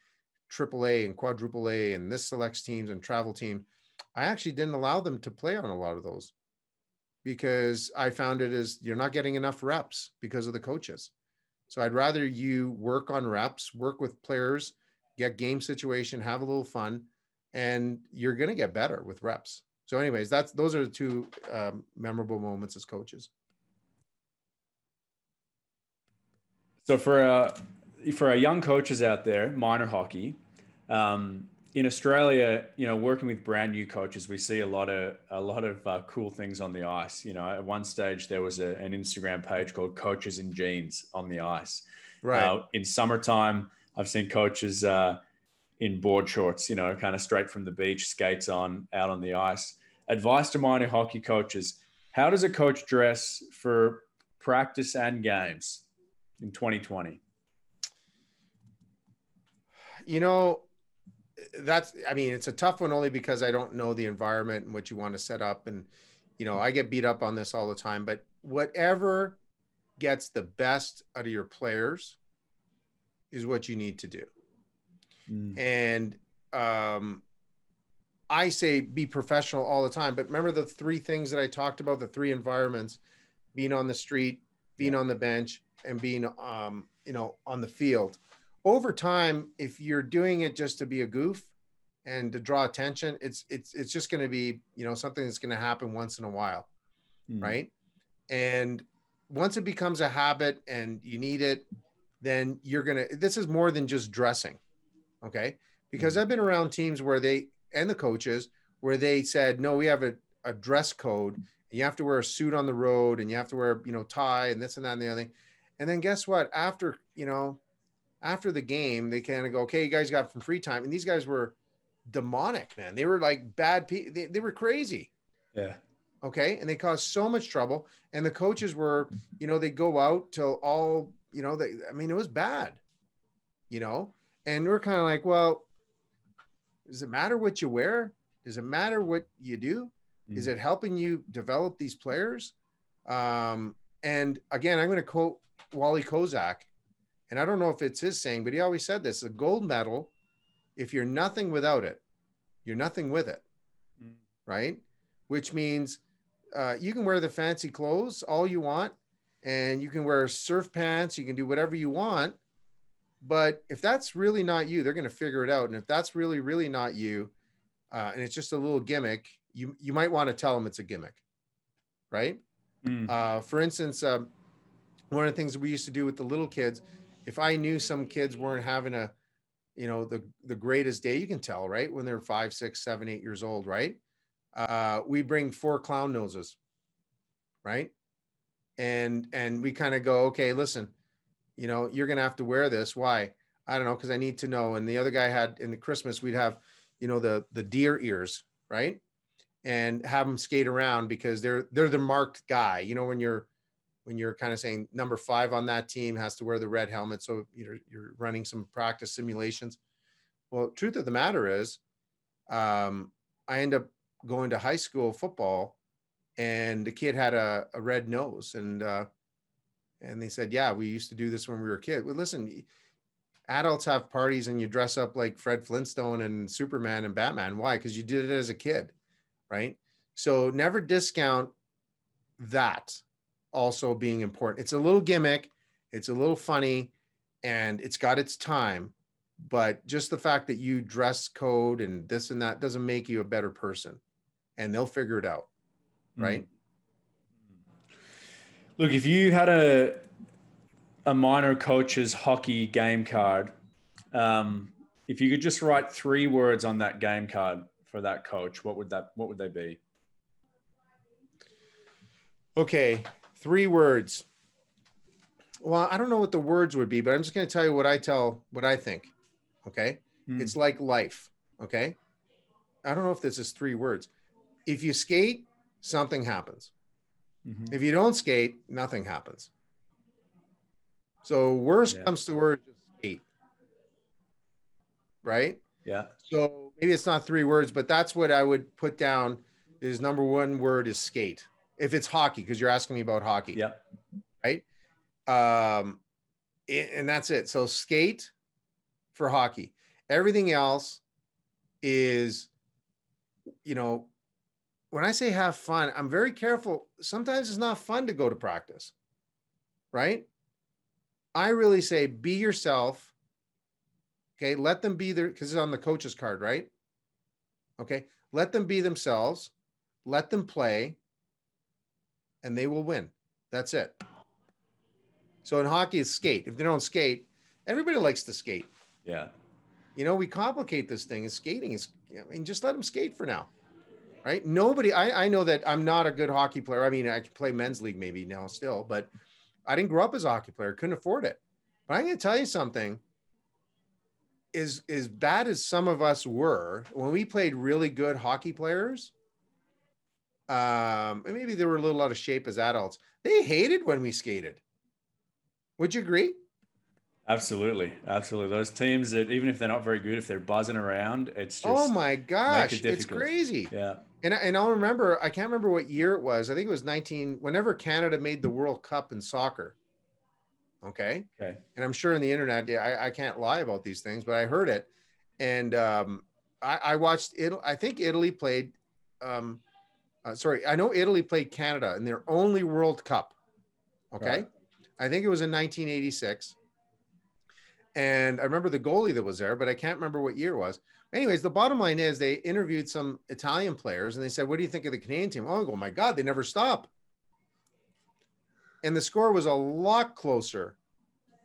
triple A and quadruple A and this selects teams and travel team. I actually didn't allow them to play on a lot of those because I found it as you're not getting enough reps because of the coaches. So I'd rather you work on reps, work with players, get game situation, have a little fun, and you're going to get better with reps. So, anyways, that's those are the two um, memorable moments as coaches. So for uh, for our young coaches out there, minor hockey, um, in Australia, you know, working with brand new coaches, we see a lot of a lot of uh, cool things on the ice. You know, at one stage there was a, an Instagram page called "Coaches in Jeans" on the ice. Right. Uh, in summertime, I've seen coaches uh, in board shorts. You know, kind of straight from the beach, skates on, out on the ice. Advice to minor hockey coaches: How does a coach dress for practice and games in 2020? You know, that's i mean it's a tough one only because i don't know the environment and what you want to set up and you know i get beat up on this all the time but whatever gets the best out of your players is what you need to do. Mm. and um i say be professional all the time but remember the three things that i talked about the three environments being on the street being on the bench and being um you know on the field over time, if you're doing it just to be a goof and to draw attention, it's it's it's just going to be you know something that's going to happen once in a while, mm. right? And once it becomes a habit and you need it, then you're gonna. This is more than just dressing, okay? Because mm. I've been around teams where they and the coaches where they said, no, we have a, a dress code. You have to wear a suit on the road and you have to wear, you know, tie and this and that and the other thing. And then guess what? After, you know, after the game, they kind of go, okay, you guys got some free time. And these guys were demonic, man. They were like bad people. They, they were crazy. Yeah. Okay. And they caused so much trouble. And the coaches were, you know, they go out till all, you know, they, I mean, it was bad, you know, and we're kind of like, well, does it matter what you wear? Does it matter what you do? Is Mm. it helping you develop these players? Um, and again, I'm going to quote Wally Kozak, and I don't know if it's his saying, but he always said this: a gold medal, if you're nothing without it, you're nothing with it, Mm. right? Which means uh, you can wear the fancy clothes all you want, and you can wear surf pants, you can do whatever you want. But if that's really not you, they're going to figure it out. And if that's really, really not you, uh, and it's just a little gimmick, you you might want to tell them it's a gimmick, right? Mm. Uh, for instance, um, one of the things we used to do with the little kids, if I knew some kids weren't having a, you know, the the greatest day, you can tell, right? When they're five, six, seven, eight years old, right? Uh, we bring four clown noses, right? And and we kind of go, okay, listen, you know, you're gonna have to wear this. Why? I don't know, because I need to know. And the other guy had in the Christmas, we'd have, you know, the the deer ears, right? And have them skate around because they're they're the marked guy. You know, when you're when you're kind of saying number five on that team has to wear the red helmet, so you're you're running some practice simulations. Well, truth of the matter is, um, I end up going to high school football, and the kid had a, a red nose, and uh, and they said, yeah, we used to do this when we were a kid. Well, listen, adults have parties and you dress up like Fred Flintstone and Superman and Batman. Why? Because you did it as a kid, right? So never discount that also being important. It's a little gimmick, it's a little funny, and it's got its time. But just the fact that you dress code and this and that doesn't make you a better person. And they'll figure it out, right? Look, if you had a a minor coach's hockey game card, um, if you could just write three words on that game card for that coach, what would that what would they be? Okay, three words. Well, I don't know what the words would be, but I'm just going to tell you what I tell, what I think. Okay. Mm. It's like life. Okay. I don't know if this is three words. If you skate, something happens. Mhm. If you don't skate, nothing happens. So worst Yeah. comes to worst, just skate. Right. Yeah. So maybe it's not three words, but that's what I would put down is number one word is skate. If it's hockey, because you're asking me about hockey. Yeah. Right. Um, and that's it. So skate for hockey. Everything else is, you know, when I say have fun, I'm very careful. Sometimes it's not fun to go to practice, right? I really say be yourself. Okay. Let them be there because it's on the coach's card, right? Okay. Let them be themselves. Let them play and they will win. That's it. So in hockey, it's skate. If they don't skate, everybody likes to skate. Yeah. You know, we complicate this thing. Is skating is. I mean, just let them skate for now, right? Nobody. I I know that I'm not a good hockey player. I mean, I can play men's league maybe now still, but I didn't grow up as a hockey player. Couldn't afford it. But I'm going to tell you something. Is as bad as some of us were when we played really good hockey players. Um, and maybe they were a little out of shape as adults. They hated when we skated. Would you agree? Absolutely. Absolutely. Those teams that even if they're not very good, if they're buzzing around, it's just oh my gosh, it's crazy. yeah. And, and I'll remember, I can't remember what year it was. I think it was 19, whenever Canada made the World Cup in soccer. Okay. Okay. And I'm sure in the internet, yeah, I, I can't lie about these things, but I heard it. And um, I, I watched it. I think Italy played, um, uh, sorry, I know Italy played Canada in their only World Cup. Okay. Right. I think it was in 1986. And I remember the goalie that was there, but I can't remember what year it was. Anyways, the bottom line is they interviewed some Italian players and they said, What do you think of the Canadian team? Oh, go, my God, they never stop. And the score was a lot closer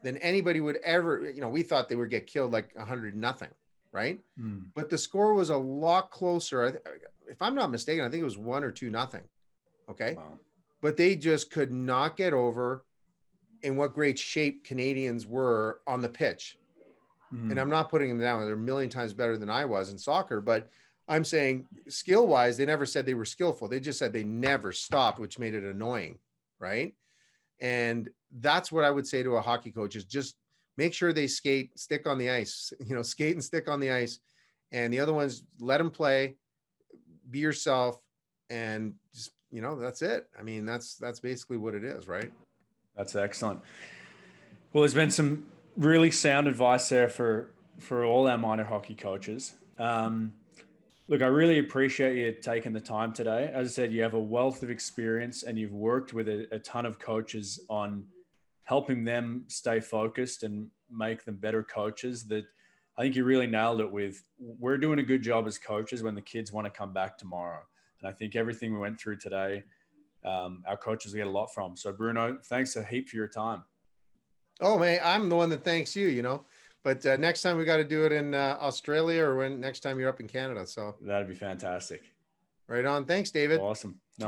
than anybody would ever, you know, we thought they would get killed like 100 nothing. right? Mm. But the score was a lot closer. If I'm not mistaken, I think it was one or two nothing. Okay. Wow. But they just could not get over in what great shape Canadians were on the pitch. Mm. And I'm not putting them down. They're a million times better than I was in soccer, but I'm saying skill wise, they never said they were skillful. They just said they never stopped, which made it annoying. Right. And that's what I would say to a hockey coach is just make sure they skate, stick on the ice, you know, skate and stick on the ice. And the other ones, let them play, be yourself, and just, you know, that's it. I mean, that's that's basically what it is, right? That's excellent. Well, there's been some really sound advice there for for all our minor hockey coaches. Um, look, I really appreciate you taking the time today. As I said, you have a wealth of experience and you've worked with a, a ton of coaches on helping them stay focused and make them better coaches. That I think you really nailed it with. We're doing a good job as coaches when the kids want to come back tomorrow, and I think everything we went through today um, our coaches get a lot from. So, Bruno, thanks a heap for your time. Oh man, I'm the one that thanks you, you know. But uh, next time we got to do it in uh, Australia or when next time you're up in Canada. So That'd be fantastic. right on. Thanks, David. Awesome. No